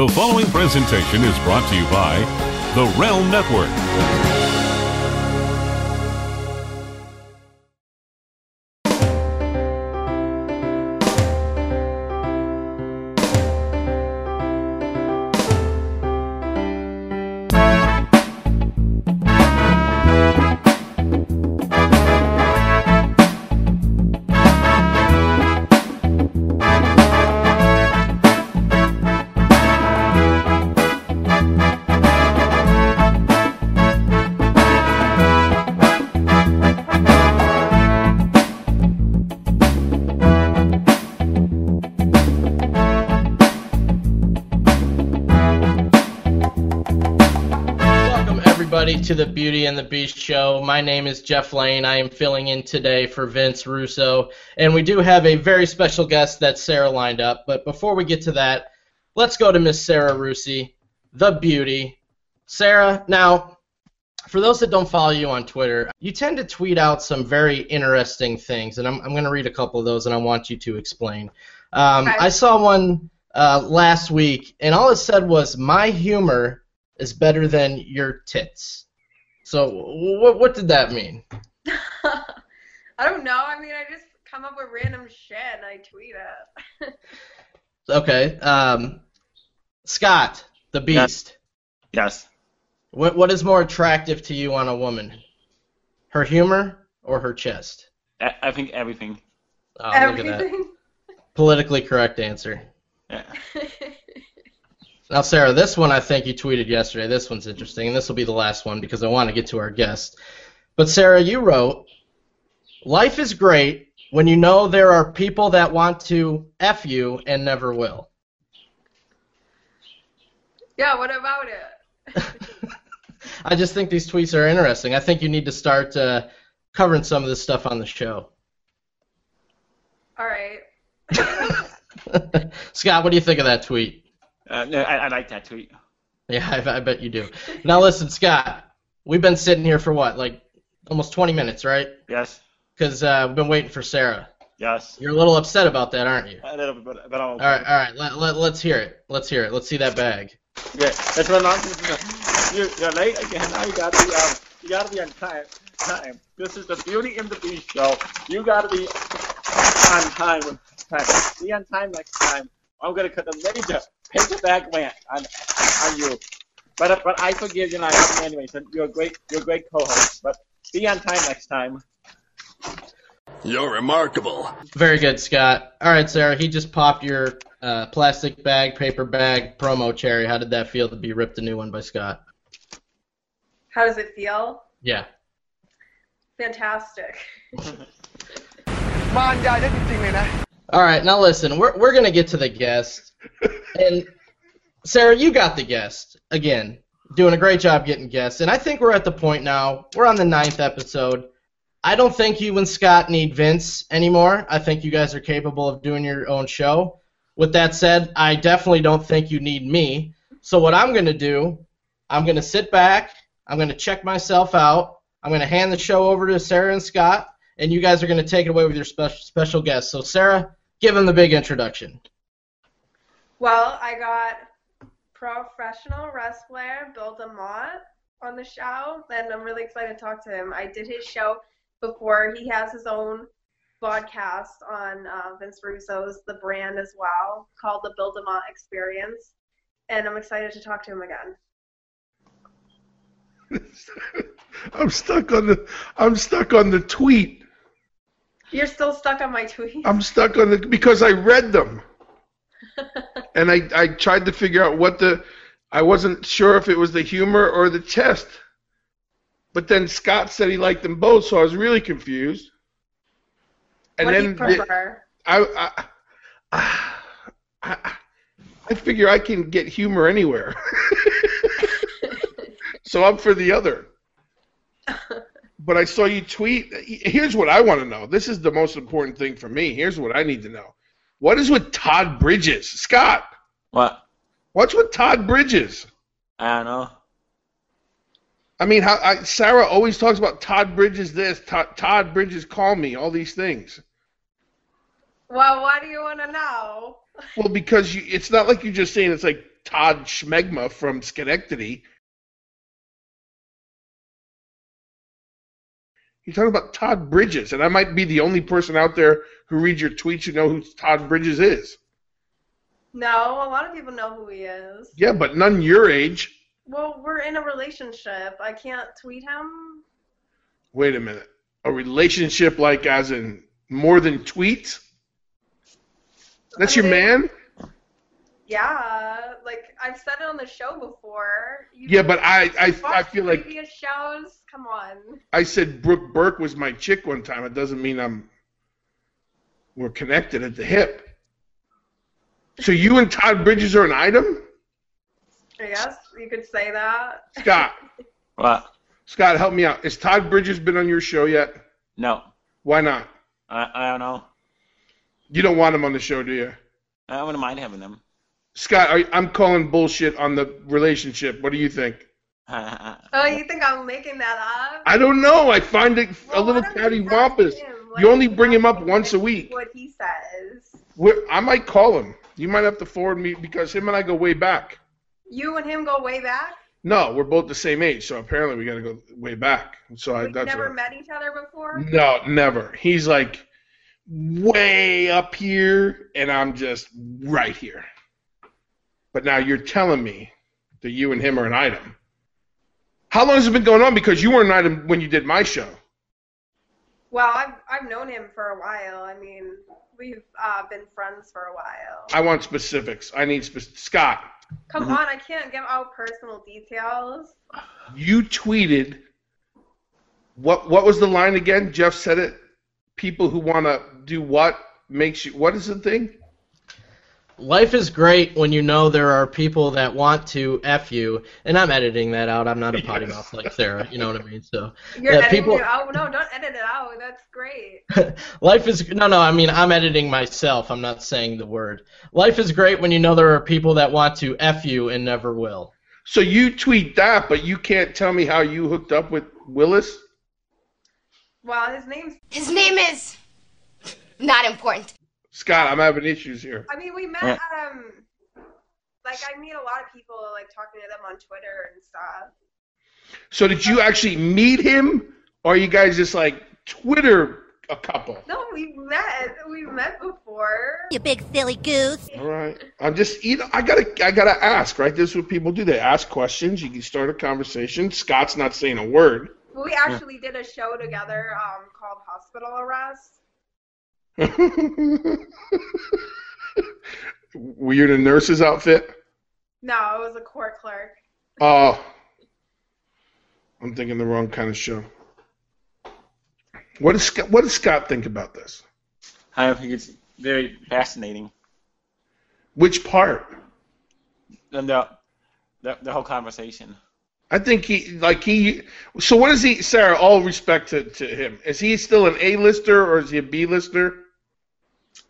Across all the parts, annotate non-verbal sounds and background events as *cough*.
The following presentation is brought to you by the Realm Network. To the Beauty and the Beast show. My name is Jeff Lane. I am filling in today for Vince Russo. And we do have a very special guest that Sarah lined up. But before we get to that, let's go to Miss Sarah Russi, the Beauty. Sarah, now, for those that don't follow you on Twitter, you tend to tweet out some very interesting things. And I'm, I'm going to read a couple of those, and I want you to explain. Um, Okay. I saw one uh, last week, and all it said was, My humor is better than your tits. So what what did that mean? *laughs* I don't know. I mean, I just come up with random shit and I tweet it. *laughs* Okay, um, Scott, the Beast. Yes. What what is more attractive to you on a woman? Her humor or her chest? I, I think everything. Oh, look at that. Everything. *laughs* Politically correct answer. Yeah. Now, Sarah, this one I think you tweeted yesterday. This one's interesting, and this will be the last one because I want to get to our guest. But Sarah, you wrote, "Life is great when you know there are people that want to f you and never will." yeah, what about it? *laughs* I just think these tweets are interesting. I think you need to start uh, covering some of this stuff on the show. All right. *laughs* Scott, what do you think of that tweet? Uh, no, I, I like that tweet. Yeah, *laughs* I, I bet you do. Now listen, Scott, we've been sitting here for what, like almost 20 minutes, right? Yes. Because uh, we've been waiting for Sarah. Yes. You're a little upset about that, aren't you? A little bit, but, but. All right, all right. Let, let, let's hear it. Let's hear it. Let's see that bag. Yeah, that's what I'm you, You're late again. Now you got to be um, you got to be on time. Time. This is the Beauty and the Beast show. You got to be on time with time. Be on time next time. I'm gonna cut a major paperback rant on on you. But but I forgive you and I love you anyway. So you're a great you're a great co-host. But be on time next time. You're remarkable. Very good, Scott. All right, Sarah. He just popped your uh, plastic bag, paper bag promo cherry. How did that feel to be ripped a new one by Scott? How does it feel? Yeah. Fantastic. All right, now listen, we're we're gonna get to the guest, and Sarah, you got the guest again, doing a great job getting guests, and I think we're at the point now. We're on the ninth episode. I don't think you and Scott need Vince anymore. I think you guys are capable of doing your own show. With that said, I definitely don't think you need me. So what I'm gonna do, I'm gonna sit back. I'm gonna check myself out. I'm gonna hand the show over to Sarah and Scott, and you guys are gonna take it away with your special special guest. So Sarah, give him the big introduction. Well, I got professional wrestler Bill DeMott on the show, and I'm really excited to talk to him. I did his show before. He has his own podcast on uh, Vince Russo's The Brand as well, called the Bill DeMott Experience, and I'm excited to talk to him again. *laughs* I'm stuck on the I'm stuck on the tweet. You're still stuck on my tweet. I'm stuck on the because I read them. *laughs* and I I tried to figure out what the I wasn't sure if it was the humor or the chest. But then Scott said he liked them both, so I was really confused. And what do then you the- I, I I I figure I can get humor anywhere. *laughs* *laughs* so I'm for the other. But I saw you tweet. Here's what I want to know. This is the most important thing for me. Here's what I need to know. What is with Todd Bridges? Scott, What? what's with Todd Bridges? I don't know. I mean, how I, Sarah always talks about Todd Bridges this, Todd, Todd Bridges call me, all these things. Well, why do you want to know? Well, because you, it's not like you're just saying it's like Todd Schmegma from Schenectady. You're talking about Todd Bridges, and I might be the only person out there who reads your tweets who know who Todd Bridges is. No, a lot of people know who he is. Yeah, but none your age. Well, we're in a relationship. I can't tweet him. Wait a minute. A relationship like as in more than tweets? That's your I mean- man? Yeah, like I've said it on the show before. You Yeah, but I I, I feel like previous shows. Come on. I said Brooke Burke was my chick one time. It doesn't mean I'm we're connected at the hip. So you and Todd Bridges are an item? I guess you could say that. Scott, *laughs* What? Scott, help me out. Has Todd Bridges been on your show yet? No. Why not? I, I don't know. You don't want him on the show, do you? I wouldn't mind having them. Scott, I, I'm calling bullshit on the relationship. What do you think? *laughs* Oh, you think I'm making that up? I don't know. I find it a little why don't you cattywampus. You only bring him up once a week. What he says. We're, I might call him. You might have to forward me because him and I go way back. You and him go way back. No, we're both the same age, so apparently we got to go way back. So I, We've that's never what- met each other before. No, never. He's like way up here, and I'm just right here. But now you're telling me that you and him are an item. How long has it been going on? Because you were an item when you did my show. Well, I've I've known him for a while. I mean, we've uh, been friends for a while. I want specifics. I need spec- Scott. Come Mm-hmm. on, I can't give out personal details. You tweeted. What what was the line again? Jeff said it. People who want to do what makes you. What is the thing? Life is great when you know there are people that want to f you, and I'm editing that out. I'm not a potty Yes. mouth like Sarah. You know what I mean? So You're editing people- it out. No, don't edit it out. That's great. *laughs* life is no, no. I mean, I'm editing myself. I'm not saying the word. Life is great when you know there are people that want to f you and never will. So you tweet that, but you can't tell me how you hooked up with Willis. Well, his name's. His name is not important. Scott, I'm having issues here. I mean, we met Yeah. um. Like I meet a lot of people, like talking to them on Twitter and stuff. So did you actually meet him, or are you guys just like Twitter a couple? No, we met. We met before. You big silly goose. All right. I'm just you know I gotta I gotta ask right. This is what people do. They ask questions. You can start a conversation. Scott's not saying a word. We actually did a show together um, called Hospital Arrest. *laughs* Were you in a nurse's outfit? No, it was a court clerk. Oh, I'm thinking the wrong kind of show. What does Scott, what does Scott think about this? I think it's very fascinating. Which part? And the, the, the whole conversation. I think he like he. So what is he, Sarah? All respect to, to him. Is he still an A-lister or is he a B-lister?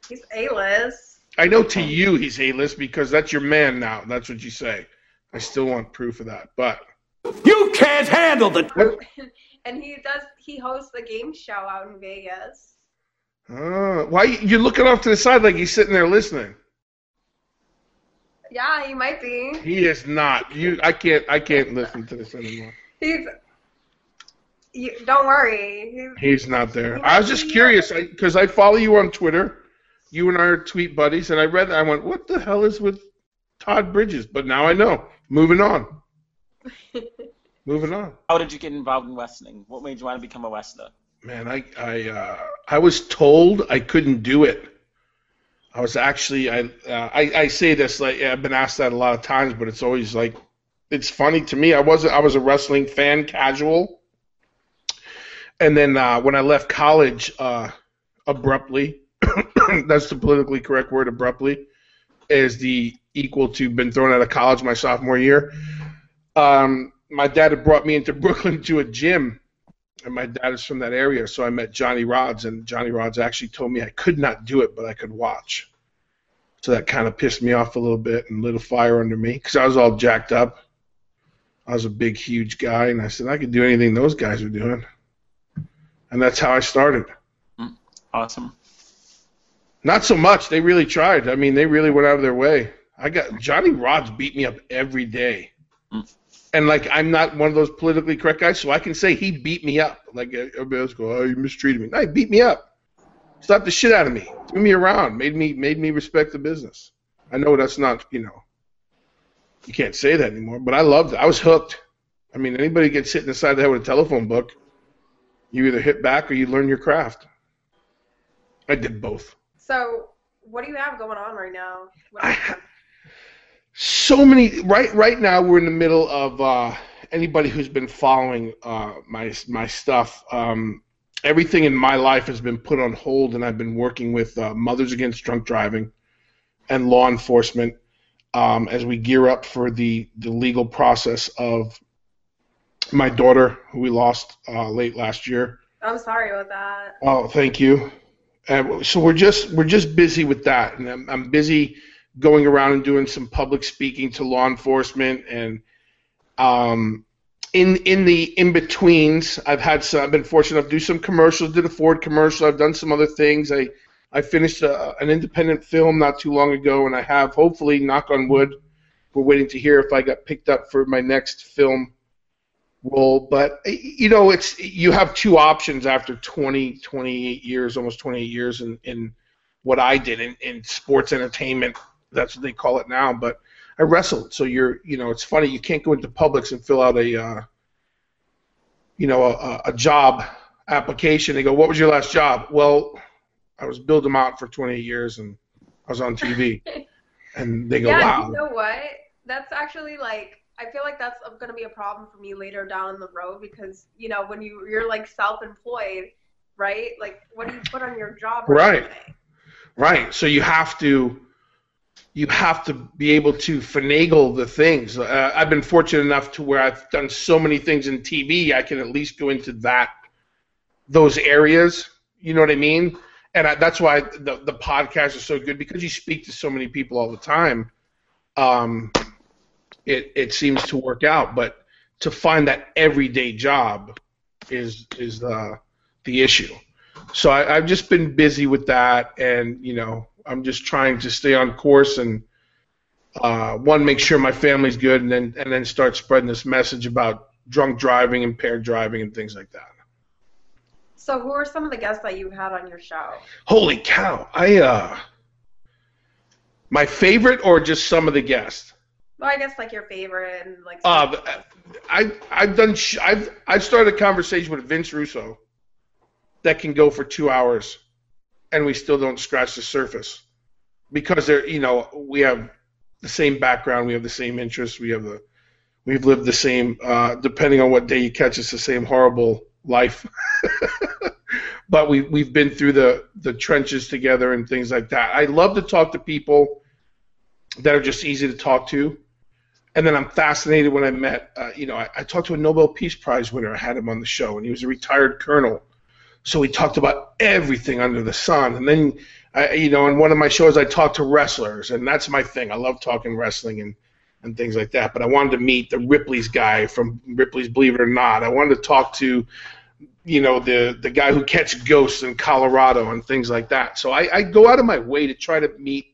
He's A-list. I know to you he's A-list because that's your man now. That's what you say. I still want proof of that, but You can't handle the *laughs* And he does. He hosts a game show out in Vegas. uh, why you looking off to the side like he's sitting there listening? Yeah, he might be. He is not. You, I can't. I can't listen to this anymore. He's. You, don't worry. He's, He's not there. I was just curious because I, follow you on Twitter. You and I are tweet buddies, and I read that. I went, "What the hell is with Todd Bridges?" But now I know. Moving on. *laughs* Moving on. How did you get involved in wrestling? What made you want to become a wrestler? Man, I I uh, I was told I couldn't do it. I was actually I uh, I I say this like I've been asked that a lot of times, but it's always like it's funny to me. I wasn't I was a wrestling fan, casual, and then uh, when I left college, uh, abruptly, *coughs* that's the politically correct word, abruptly, is the equal to been thrown out of college my sophomore year. Um, my dad had brought me into *laughs* Brooklyn to a gym and my dad is from that area, so I met Johnny Rodz, and Johnny Rodz actually told me I could not do it, but I could watch. So that kind of pissed me off a little bit and lit a fire under me because I was all jacked up. I was a big, huge guy, and I said I could do anything those guys were doing, and that's how I started. Awesome. Not so much. They really tried. I mean, they really went out of their way. I got Johnny Rodz beat me up every day. Mm. And like I'm not one of those politically correct guys, so I can say he beat me up. Like everybody else go, oh, you mistreated me. No, he beat me up. Slapped the shit out of me. Threw me around. Made me made me respect the business. I know that's not you know. You can't say that anymore, but I loved it. I was hooked. I mean, anybody gets hit in the side of the head with a telephone book, you either hit back or you learn your craft. I did both. So, what do you have going on right now? What I ha- so many right right now we're in the middle of uh, anybody who's been following uh, my my stuff um, everything in my life has been put on hold and I've been working with uh, Mothers Against Drunk Driving and law enforcement um, as we gear up for the the legal process of my daughter who we lost uh, late last year I'm sorry about that. Oh, thank you. So we're just we're just busy with that, and I'm, I'm busy going around and doing some public speaking to law enforcement, and um, in in the in betweens, I've had some. I've been fortunate enough to do some commercials. Did a Ford commercial. I've done some other things. I I finished a, an independent film not too long ago, and I have hopefully, knock on wood, we're waiting to hear if I got picked up for my next film role. But you know, it's you have two options after 20, 28 years, almost 28 years in, in what I did in, in sports entertainment. That's what they call it now. But I wrestled, so you're, you know, it's funny. You can't go into Publix and fill out a, uh, you know, a, a job application. They go, "What was your last job?" Well, I was Bill DeMott for 28 years, and I was on TV. *laughs* and they go, yeah, "Wow." you know what? That's actually like I feel like that's going to be a problem for me later down the road because you know when you you're like self-employed, right? Like what do you put on your job? Right. Right. So you have to you have to be able to finagle the things. Uh, I've been fortunate enough to where I've done so many things in TV, I can at least go into that those areas. You know what I mean? And I, that's why the the podcast is so good because you speak to so many people all the time. Um, it it seems to work out, but to find that everyday job is is the the issue. So I, I've just been busy with that, and you know, I'm just trying to stay on course and uh, one make sure my family's good, and then and then start spreading this message about drunk driving, and impaired driving, and things like that. So who are some of the guests that you've had on your show? Holy cow! I uh, my favorite or just some of the guests. Well, I guess like your favorite and like. Uh, I I've done sh- I've I've started a conversation with Vince Russo that can go for two hours, and we still don't scratch the surface because they're you know we have the same background, we have the same interests, we have the we've lived the same uh, depending on what day you catch us the same horrible life. *laughs* but we we've been through the the trenches together and things like that. I love to talk to people that are just easy to talk to and then I'm fascinated when I met, uh, you know, I, I, talked to a Nobel Peace Prize winner. I had him on the show, and he was a retired colonel. So we talked about everything under the sun. And then, I, you know, in one of my shows, I talked to wrestlers, and that's my thing. I love talking wrestling and, and things like that. But I wanted to meet the Ripley's guy from Ripley's Believe It or Not. I wanted to talk to, you know, the the guy who catches ghosts in Colorado and things like that. So I, I go out of my way to try to meet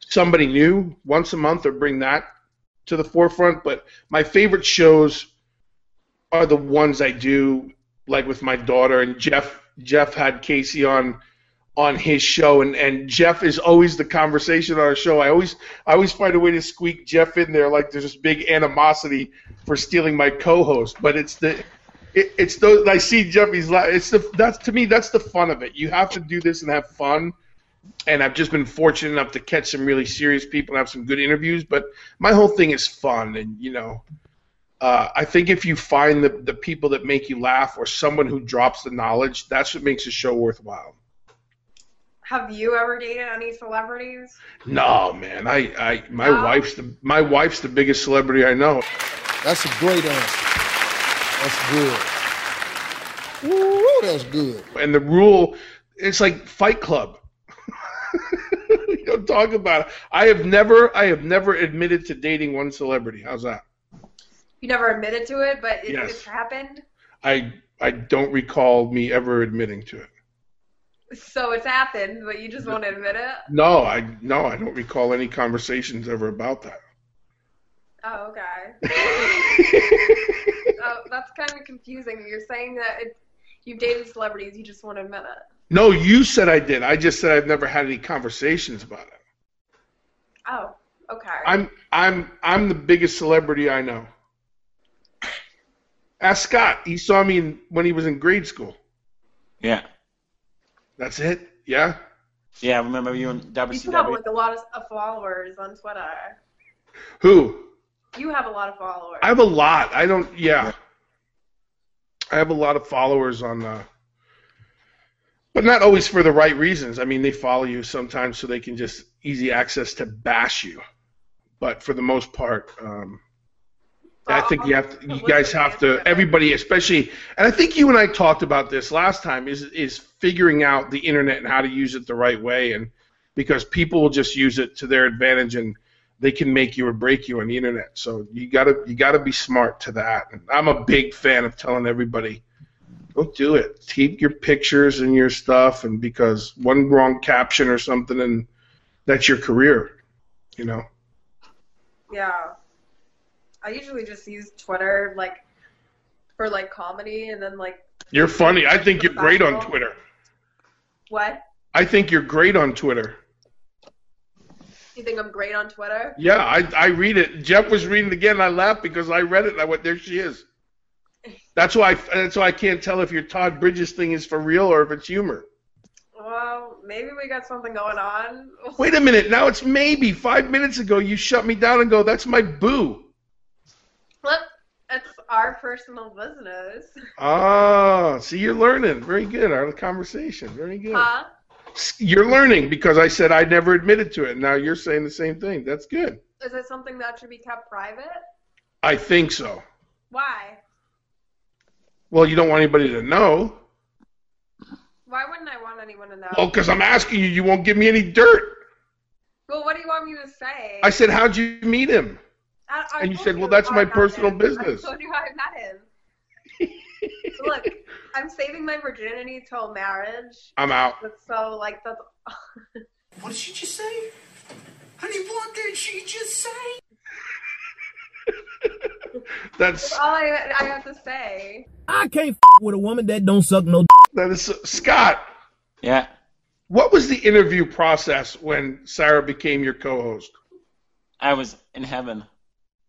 somebody new once a month or bring that to the forefront, but my favorite shows are the ones I do like with my daughter and Jeff Jeff had Casey on on his show and, and Jeff is always the conversation on our show. I always I always find a way to squeak Jeff in there like there's this big animosity for stealing my co-host, but it's the it, it's those I see Jeff he's like it's the that's to me that's the fun of it. You have to do this and have fun and I've just been fortunate enough to catch some really serious people and have some good interviews. But my whole thing is fun, and you know, uh, I think if you find the the people that make you laugh or someone who drops the knowledge, that's what makes a show worthwhile. Have you ever dated any celebrities? No, man. I, I my No? wife's the my wife's the biggest celebrity I know. That's a great answer. That's good. Woo, that's good. And the rule, it's like Fight Club. *laughs* you don't talk about it. I have never I have never admitted to dating one celebrity. How's that? You never admitted to it, but it, Yes. it's happened. I I don't recall me ever admitting to it. So it's happened, but you just won't admit it. No, I no, I don't recall any conversations ever about that. Oh, okay. *laughs* oh, that's kind of confusing. You're saying that it, you've dated celebrities, you just won't admit it. no, you said I did. I just said I've never had any conversations about it. Oh, okay. I'm I'm I'm the biggest celebrity I know. Ask Scott. He saw me in, when he was in grade school. Yeah. That's it. Yeah. Yeah, I remember you in you have WCW. like a lot of, of followers on Twitter. Who? You have a lot of followers. I have a lot. I don't. Yeah. I have a lot of followers on. Uh, but not always for the right reasons. I mean, they follow you sometimes so they can just easy access to bash you. But for the most part, um, I think you have to, you guys have to, everybody, especially, and I think you and I talked about this last time, is is figuring out the internet and how to use it the right way, and because people will just use it to their advantage and they can make you or break you on the internet. So you gotta you gotta be smart to that. And I'm a big fan of telling everybody, go do it. Keep your pictures and your stuff, and because one wrong caption or something, and that's your career, you know. Yeah. I usually just use Twitter like for like comedy and then like You're funny. I think you're great on Twitter. what? I think you're great on Twitter. You think I'm great on Twitter? Yeah, I I read it. Jeff was reading it again. And I laughed because I read it and I went, "There she is." That's why. I, that's why I can't tell if your Todd Bridges thing is for real or if it's humor. Well, maybe we got something going on. Wait a minute. Now it's maybe. Five minutes ago, you shut me down and go, "That's my boo." It's our personal business. Ah, see, you're learning. Very good. Our conversation. Very good. Huh? You're learning because I said I never admitted to it. Now you're saying the same thing. That's good. Is it something that should be kept private? I think so. Why? Well, you don't want anybody to know. Why wouldn't I want anyone to know? Well, because I'm asking you, you won't give me any dirt. Well, what do you want me to say? I said, how'd you meet him? I, I and you told said, well, that's my personal him. business. I told you how I met him. *laughs* Look, I'm saving my virginity till marriage. I'm out. But so, like, that's. *laughs* What did she just say? Honey, what did she just say? *laughs* That's all I, I have to say. I can't f- with a woman that don't suck no. that is Scott. Yeah. What was the interview process when Sarah became your co-host? I was in heaven.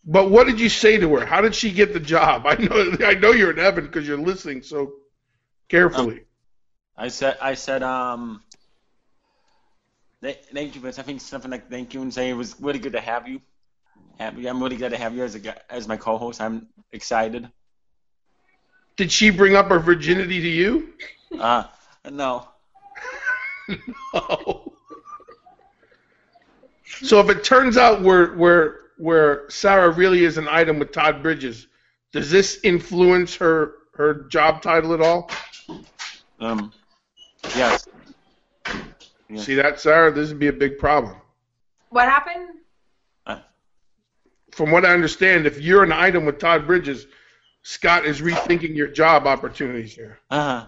But what did you say to her? How did she get the job? I know I know you're in heaven because you're listening so carefully. I said, I said, um, thank you, but I think something like thank you and say it was really good to have you. Happy, I'm really glad to have you as a as my co-host. I'm excited. Did she bring up her virginity to you? Uh, no. *laughs* no. So if it turns out where where where Sarah really is an item with Todd Bridges, does this influence her her job title at all? Um, yes. See that, Sarah? This would be a big problem. What happened? From what I understand, if you're an item with Todd Bridges, Scott is rethinking your job opportunities here. Uh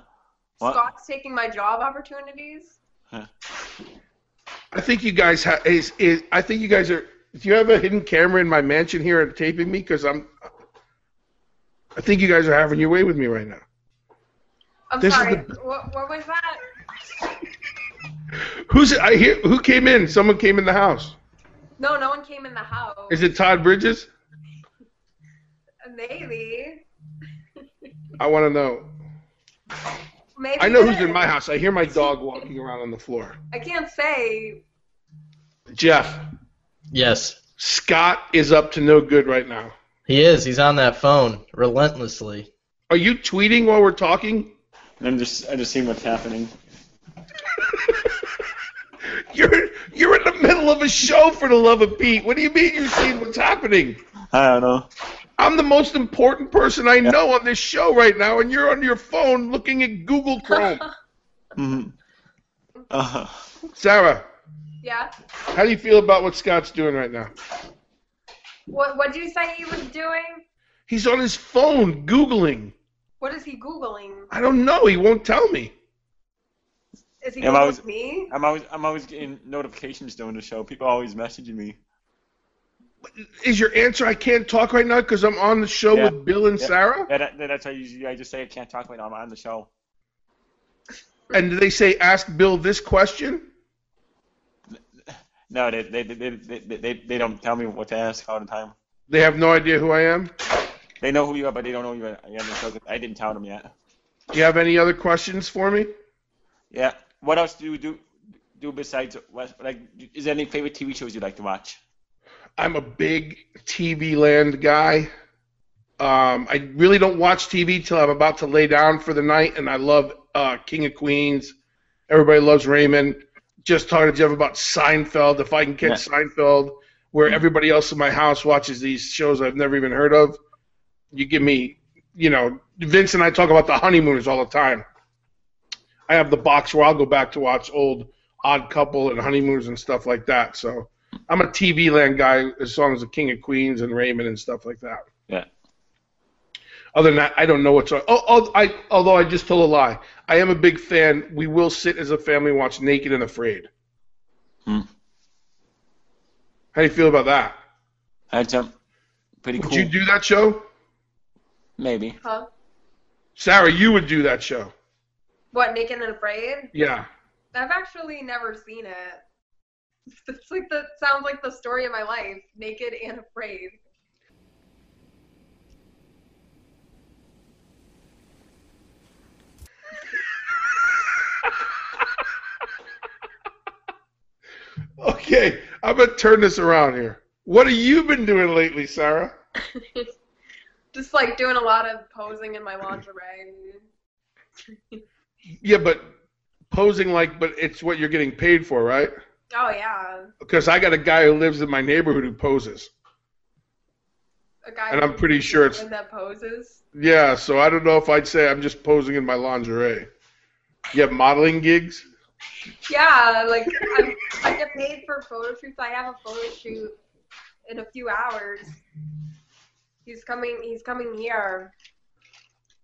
huh. Scott's taking my job opportunities. Huh. I think you guys have. Is, is I think you guys are. Do you have a hidden camera in my mansion here and taping me? Because I'm. I think you guys are having your way with me right now. I'm This is sorry. the- What, what was that? *laughs* Who's I hear? Who came in? Someone came in the house. No, no one came in the house. Is it Todd Bridges? Maybe. I want to know. Maybe. I know who's in my house. I hear my dog walking around on the floor. I can't say. Jeff, Yes, Scott is up to no good right now. he is. He's on that phone relentlessly. Are you tweeting while we're talking? I'm just, I just seeing what's happening. *laughs* You're you're in the middle of a show for the love of Pete. What do you mean you're seeing what's happening? I don't know. I'm the most important person I know on this show right now, and you're on your phone looking at Google Chrome. *laughs* hmm uh-huh. Sarah, Yeah. how do you feel about what Scott's doing right now? What What did you say he was doing? He's on his phone Googling. What is he googling? I don't know. He won't tell me. Is he Yeah, I'm always- me? I'm always I'm always getting notifications during the show. People always messaging me. Is your answer I can't talk right now because I'm on the show Yeah. with Bill and Yeah. Sarah? Yeah, that, that's why usually I just say I can't talk right now. I'm on the show. And do they say ask Bill this question? No, they they, they, they, they, they, don't tell me what to ask all the time. They have no idea who I am. They know who you are, but they don't know you are on the show 'cause I didn't tell them yet. Do you have any other questions for me? Yeah. What else do you do do besides like? Is there any favorite TV shows you like to watch? I'm a big TV land guy. Um, I really don't watch TV till I'm about to lay down for the night, and I love uh, King of Queens. Everybody loves Raymond. Just talking to Jeff about Seinfeld. If I can catch Seinfeld, where mm-hmm. everybody else in my house watches these shows I've never even heard of, you give me, you know, Vince and I talk about the honeymooners all the time. I have the box where I'll go back to watch old Odd Couple and honeymooners and stuff like that. So I'm a TV land guy as long as the King of Queens and Raymond and stuff like that. Yeah. Other than that, I don't know what's on. Oh, oh, I although I just told a lie. I am a big fan. We will sit as a family and watch Naked and Afraid. Hmm. How do you feel about that? That's um, pretty Would cool. Would you do that show? Maybe. Huh? Sarah, you would do that show. What, Naked and Afraid? Yeah. I've actually never seen it. *laughs* It's like the sounds like the story of my life, Naked and Afraid. Okay, I'm gonna turn this around here. What have you been doing lately, Sarah? *laughs* Just like doing a lot of posing in my lingerie. *laughs* Yeah, but posing like, but it's what you're getting paid for, right? Oh yeah, Because I got a guy who lives in my neighborhood who poses. a guy. And I'm pretty sure it's- that poses. Yeah, so I don't know if I'd say I'm just posing in my lingerie. You have modeling gigs? Yeah, like I'm, I get paid for photo shoots. I have a photo shoot in a few hours. He's coming. He's coming here.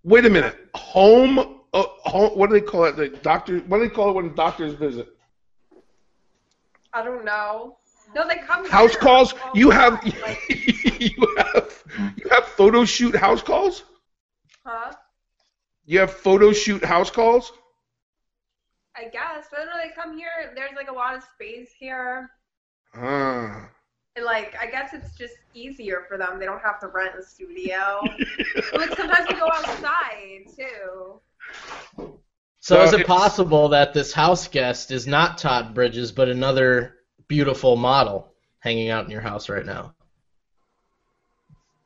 Wait a minute. Home, uh, home what do they call it? The doctor. What do they call it when doctors visit? I don't know. No, they come. House here calls. all You have *laughs* Like, you have you have photo shoot house calls. huh? You have photo shoot house calls. I guess. But no, they come here. There's like a lot of space here. Ah. And like, I guess it's just easier for them. They don't have to rent a studio. *laughs* like sometimes we go outside too. So So is it possible that this house guest is not Todd Bridges, but another beautiful model hanging out in your house right now?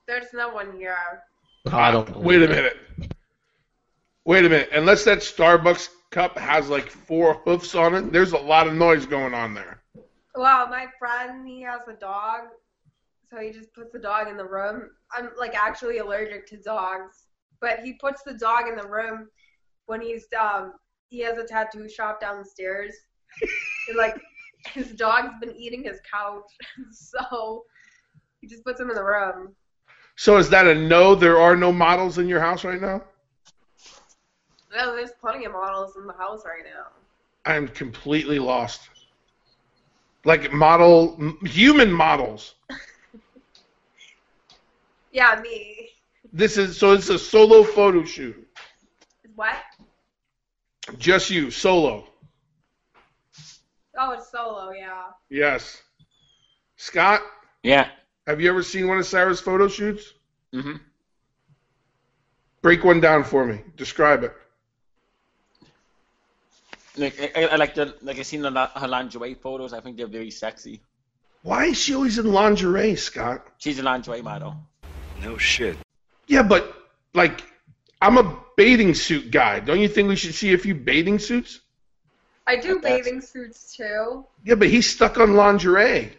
There's no one here. Oh, I don't. Wait a it. minute. Wait a minute. Unless that Starbucks cup has like four hoofs on it, there's a lot of noise going on there. Well, my friend, he has a dog, so he just puts the dog in the room. I'm like actually allergic to dogs, but he puts the dog in the room when he's um he has a tattoo shop downstairs. *laughs* and like his dog's been eating his couch, *laughs* so he just puts him in the room. So is that a no? There are no models in your house right now. No, there's plenty of models in the house right now. I'm completely lost. Like model, human models. *laughs* Yeah, me. This is so. It's a solo photo shoot. What? Just you, solo. Oh, it's solo, yeah. Yes. Scott, Yeah. have you ever seen one of Sarah's photo shoots? Mm-hmm. Break one down for me. Describe it. Like I, I like the like I seen the, her lingerie photos. I think they're very sexy. Why is she always in lingerie, Scott? She's a lingerie model. No shit. Yeah, but like, I'm a bathing suit guy. Don't you think we should see a few bathing suits? I do That's- bathing suits too. Yeah, but he's stuck on lingerie.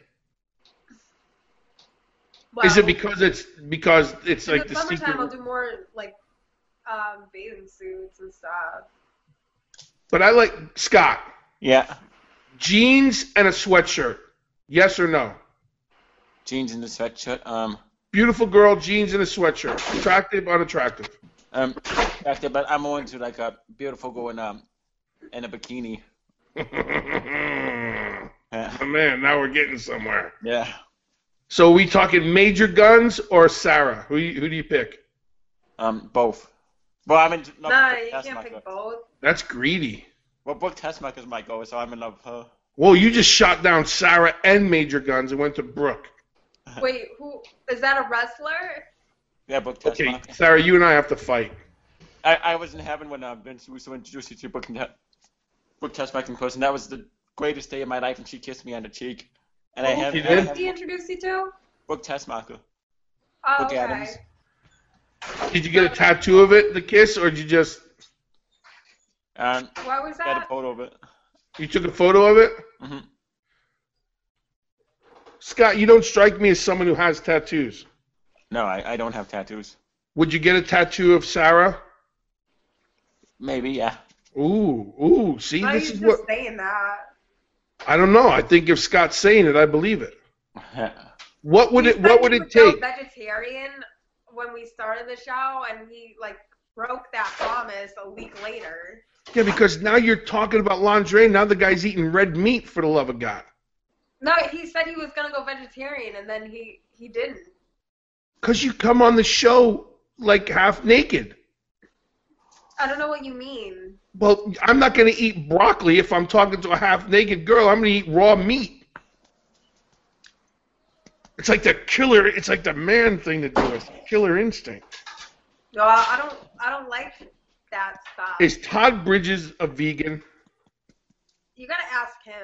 Well, Is it because it's because it's in like the the summertime, I'll do more like um, bathing suits and stuff. But I like Scott. Yeah. Jeans and a sweatshirt. Yes or no? Jeans and a sweatshirt. Um. Beautiful girl, jeans and a sweatshirt. Attractive, unattractive. Um. After, but I'm more into like a beautiful girl in um in a bikini *laughs* Oh, man, now we're getting somewhere. Yeah. So, are we talking Major Gunns or Sarah? Who who do you pick? Um, both. Well, I'm in. No, Nah, Brooke you can't pick both. That's greedy. Well, Brooke Tessmacher's my go, so I'm in love with her. Whoa, you just shot down Sarah and Major Gunns and went to Brooke. *laughs* Wait, who is that? A wrestler? Yeah, Brooke Okay, Sarah, you and I have to fight. I, I was in heaven when uh, Vince Russo introduced you to Brooke, Te- Brooke Tessmacher in person. That was the greatest day of my life, and she kissed me on the cheek. And I have She did did? he introduce you to? Brooke Tessmacher. Oh, Brooke okay. Adams. Did you get a tattoo of it, the kiss, or did you just And What was I had a photo of it. you took a photo of it? hmm Scott, you don't strike me as someone who has tattoos. No, I, I don't have tattoos. Would you get a tattoo of Sarah? Maybe, yeah. Ooh, ooh. See, No, this he's is just what saying that. I don't know. I think if Scott's saying it, I believe it. *laughs* What would He it? What would it was take? Vegetarian when we started the show, and he like broke that promise a week later. Yeah, because now you're talking about lingerie. Now the guy's eating red meat for the love of God. No, he said he was gonna go vegetarian, and then he he didn't. Because you come on the show like half naked. I don't know what you mean. Well, I'm not going to eat broccoli if I'm talking to a half naked girl. I'm going to eat raw meat. It's like the killer. It's like the man thing to do. It's killer instinct. No, I don't. I don't like that stuff. Is Todd Bridges a vegan? you gotta ask him.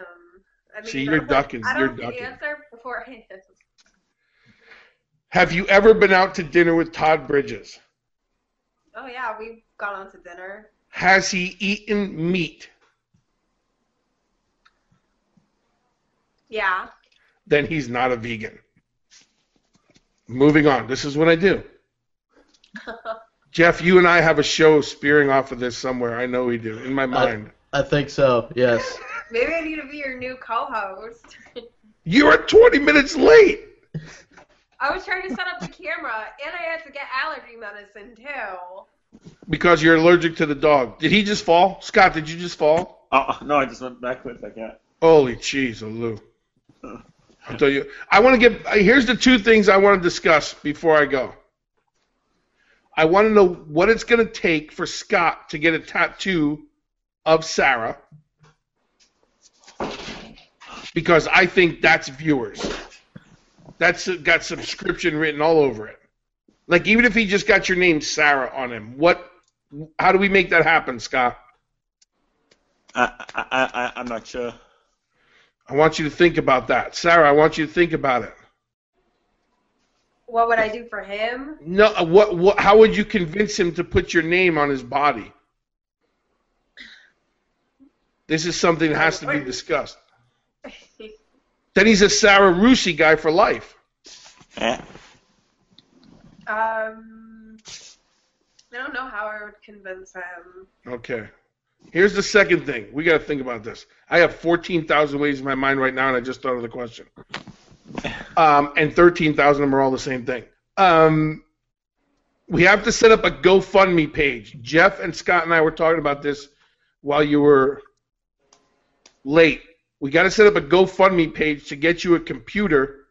I mean, See, I you're don't- ducking, I you're don't ducking. answer beforehand. Have you ever been out to dinner with Todd Bridges? Oh yeah, we've gone out to dinner. Has he eaten meat? Yeah. Then he's not a vegan. Moving on. This is what I do. *laughs* Jeff, you and I have a show spearing off of this somewhere. I know we do. In my mind. I think so. Yes. *laughs* Maybe I need to be your new co-host. *laughs* You're 20 minutes late. I was trying to set up the camera, and I had to get allergy medicine too. Because you're allergic to the dog. Did he just fall? Scott, did you just fall? Oh, no, I just went backwards. I can't. Holy cheese, Lou. I'll tell you. I want to get. Here's the two things I want to discuss before I go. I want to know what it's going to take for Scott to get a tattoo of Sarah. Because I think that's viewers. That's got subscription written all over it. Like even if he just got your name Sarah on him, what? How do we make that happen, Scott? I, I, I, I'm not sure. I want you to think about that, Sarah. I want you to think about it. What would I do for him? No, uh, what, what? How would you convince him to put your name on his body? This is something that has to be discussed. *laughs* Then he's a Sarah Russi guy for life. Yeah. Um, I don't know how I would convince him. Okay. Here's the second thing. We got to think about this. I have 14,000 ways in my mind right now, and I just thought of the question. Um, and 13,000 of them are all the same thing. Um, we have to set up a GoFundMe page. Jeff and Scott and I were talking about this while you were late. We got to set up a GoFundMe page to get you a computer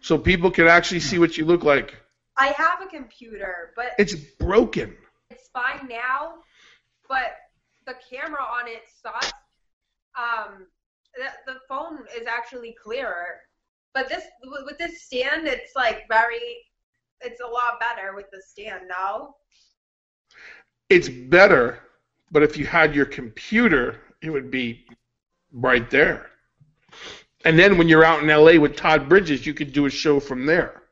so people can actually see what you look like. I have a computer, but It's broken. it's fine now. But the camera on it sucks. Um, the, the phone is actually clearer. But this with with this stand, it's like very, it's a lot better with the stand now. it's better, but if you had your computer, it would be right there. And then when you're out in LA with Todd Bridges, you could do a show from there.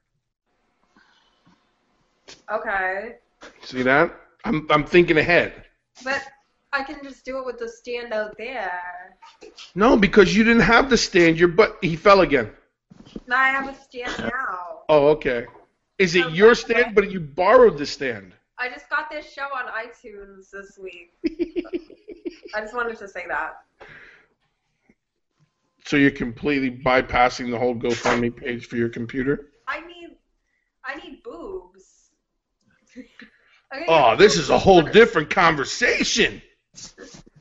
Okay, See that? I'm I'm thinking ahead. But I can just do it with the stand out there. No, because you didn't have the stand. Your butt he fell again. Now I have a stand *laughs* now. Oh, okay. Is it your stand, but you borrowed the stand? I just got this show on iTunes this week. *laughs* I just wanted to say that. So you're completely bypassing the whole GoFundMe page for your computer? I need, I need boobs. *laughs* I Oh, this is a whole different conversation.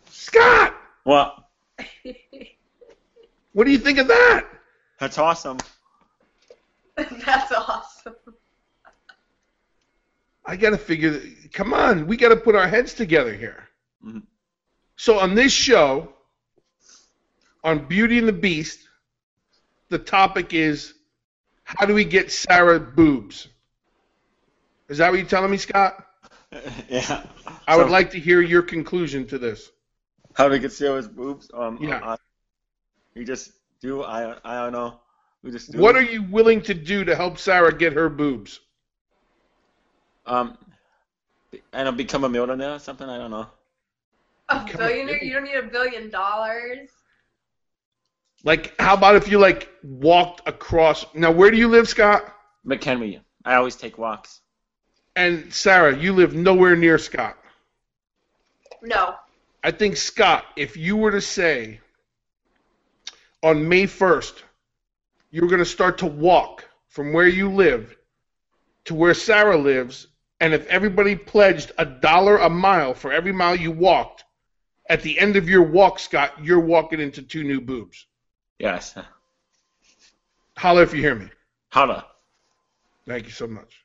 Scott! What? *laughs* What do you think of that? That's awesome. *laughs* That's awesome. I gotta figure. Come on, we gotta put our heads together here. Mhm. So on this show, on Beauty and the Beast, the topic is how do we get Sarah boobs? Is that what you're telling me, Scott? *laughs* yeah. I would like to hear your conclusion to this. How to get Sarah's boobs? Um, Yeah. uh, you just do. I I don't know. We just do. What are you willing to do to help Sarah get her boobs? Um, and I'll become a millionaire or something. I don't know. A Come billionaire? You don't need a billion dollars. Like, how about if you like walked across? Now, where do you live, Scott? McHenry. I always take walks. And Sarah, you live nowhere near Scott. No. I think Scott, if you were to say on May 1st, you're going to start to walk from where you live to where Sarah lives, and if everybody pledged a dollar a mile for every mile you walked, at the end of your walk, Scott, you're walking into two new boobs. Yes. Holler if you hear me. Holla. Thank you so much.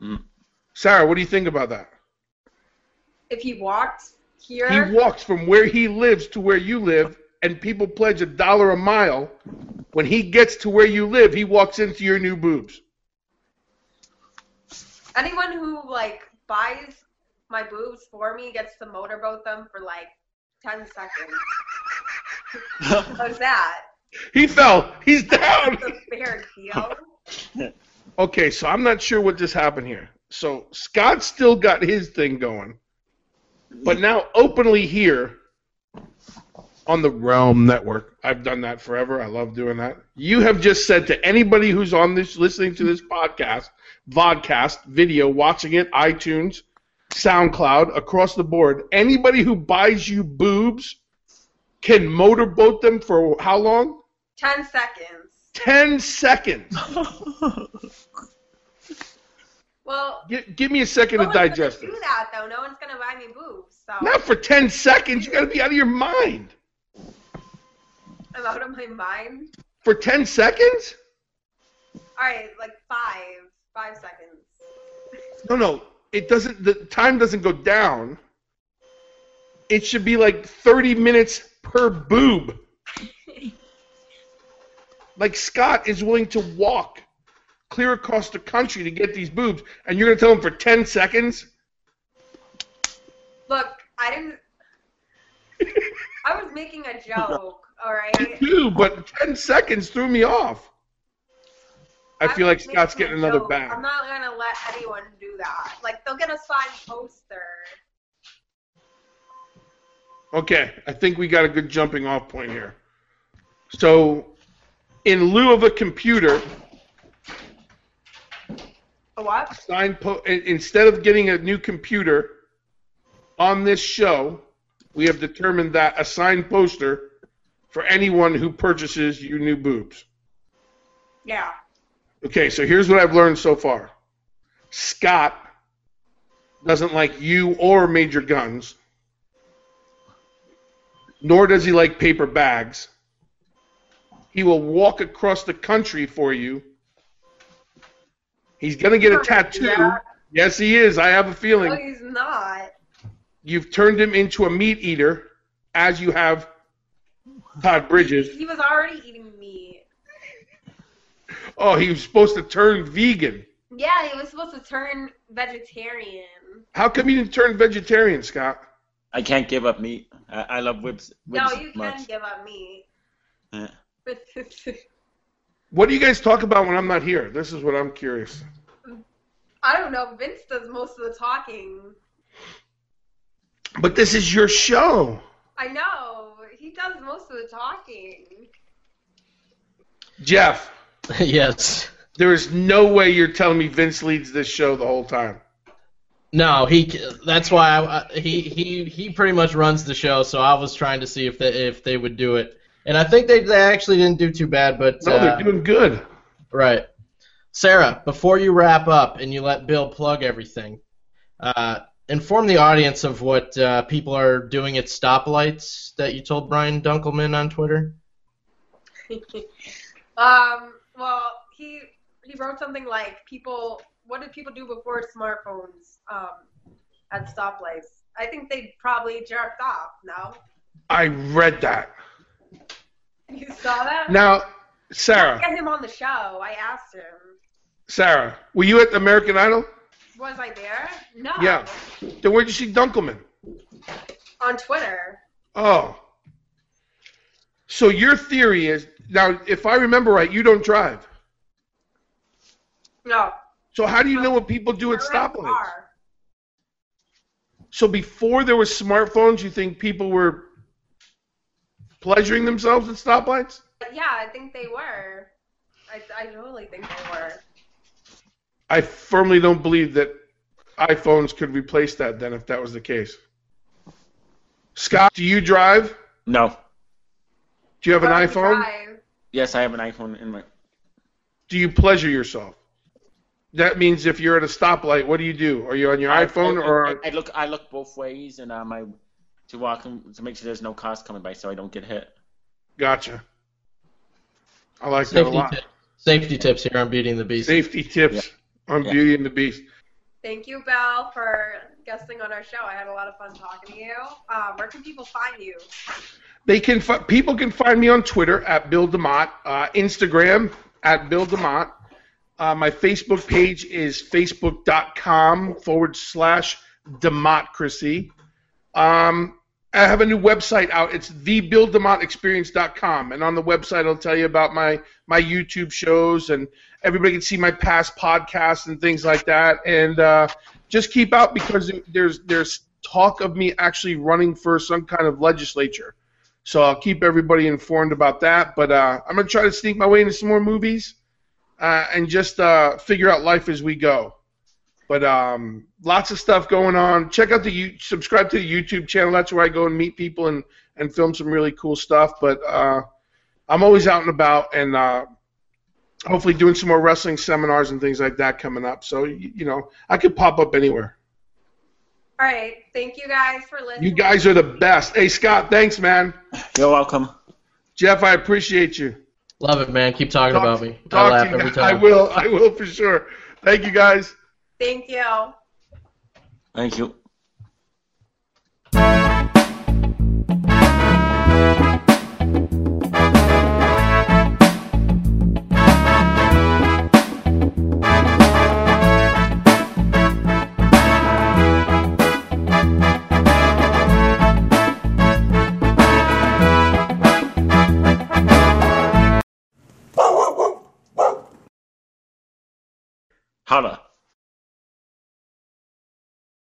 Mm. Sarah, what do you think about that? If he walked here, He walks from where he lives to where you live, and people pledge a dollar a mile. When he gets to where you live, he walks into your new boobs. anyone who like buys my boobs for me gets to motorboat them for like ten seconds. *laughs* What's that? He fell. He's down. It's a fair deal. *laughs* Okay, so I'm not sure what just happened here. So Scott still got his thing going, but now openly here on the Realm Network, I've done that forever. I love doing that. You have just said to anybody who's on this, listening to this podcast, vodcast, video, watching it, iTunes, SoundCloud, across the board, anybody who buys you boobs can motorboat them for how long? Ten seconds. 10 seconds. *laughs* Well, Gi- give me a second no to digest do that though. No one's gonna buy me boobs, so Not for 10 seconds. You got to be out of your mind. I'm out of my mind. For 10 seconds? All right, like five, five seconds. No, no. It doesn't, the time doesn't go down. It should be like 30 minutes per boob. *laughs* Like Scott is willing to walk clear across the country to get these boobs, and you're going to tell them for 10 seconds? Look, I didn't. I was making a joke. *laughs* All right. Dude, but 10 seconds threw me off. I feel like Scott's getting another joke. bag. I'm not gonna let anyone do that. Like they'll get a signed poster. Okay, I think we got a good jumping off point here. So, in lieu of a computer, A what? sign po- instead of getting a new computer on this show, we have determined that a signed poster for anyone who purchases your new boobs. Yeah. Okay, so here's what I've learned so far. Scott doesn't like you or Major Gunns, nor does he like paper bags. He will walk across the country for you. He's going to get a tattoo. Yeah. Yes, he is. I have a feeling. No, he's not. You've turned him into a meat eater, as you have Todd Bridges. He was already eating meat. Oh, he was supposed to turn vegan. Yeah, he was supposed to turn vegetarian. How come you didn't turn vegetarian, Scott? I can't give up meat. I, I love whips. No, you much. can give up meat. Yeah. *laughs* What do you guys talk about when I'm not here? This is what I'm curious. I don't know. Vince does most of the talking. But this is your show. I know. He does most of the talking. Jeff, *laughs* yes. there is no way you're telling me Vince leads this show the whole time. No, he. That's why I, I- he he he pretty much runs the show. So I was trying to see if they if they would do it, and I think they they actually didn't do too bad. But No, uh, they're doing good. right, Sarah. Before you wrap up and you let Bill plug everything, uh, inform the audience of what uh, people are doing at stoplights that you told Brian Dunkleman on Twitter? *laughs* um, well, he he wrote something like people. What did people do before smartphones um, at stoplights? I think they probably jerked off. No, I read that. *laughs* you saw that? Now, Sarah, I Get him on the show. I asked him. Sarah, were you at American Idol? Was I there? No. Yeah. Then where'd you see Dunkleman? On Twitter. Oh. So your theory is now, if I remember right, you don't drive. No. So how do you know what people do at We're the stoplights? So before there were smartphones, you think people were pleasuring themselves at stoplights? Yeah, I think they were. I, I totally think they were. I firmly don't believe that iPhones could replace that then if that was the case. Scott, do you drive? No. Do you have an I iPhone? drive. Yes, I have an iPhone in my. Do you pleasure yourself? That means if you're at a stoplight, what do you do? Are you on your iPhone I, or I, I look I look both ways and um I to walk in, to make sure there's no cars coming by so I don't get hit. gotcha? I like that a Safety, lot. tip, safety tips here on Beating the Beast. Safety tips on Yeah. Beauty and the Beast. Thank you, Bill, for guesting on our show. I had a lot of fun talking to you. Um, where can people find you? They can fi- people can find me on Twitter at Bill Demott, uh, Instagram at Bill Demott. Uh, my Facebook page is facebook.com forward slash democracy. Um, I have a new website out. It's thebilldemottexperience.com, and on the website I'll tell you about my my YouTube shows, and everybody can see my past podcasts and things like that. And uh, just keep out because there's there's talk of me actually running for some kind of legislature. So I'll keep everybody informed about that. But uh, I'm gonna try to sneak my way into some more movies uh, and just uh, figure out life as we go. But um, lots of stuff going on. Check out the you subscribe to the YouTube channel. That's where I go and meet people and and film some really cool stuff. But uh, I'm always out and about and uh, hopefully doing some more wrestling seminars and things like that coming up. So you, you know I could pop up anywhere. All right. Thank you guys for listening. You guys are the best. Hey Scott, thanks man. You're welcome. Jeff, I appreciate you. Love it, man. Keep talking Talk- about me. I Talk laugh to you every time. I will. I will for sure. Thank you guys. Thank you. Thank you. Holla.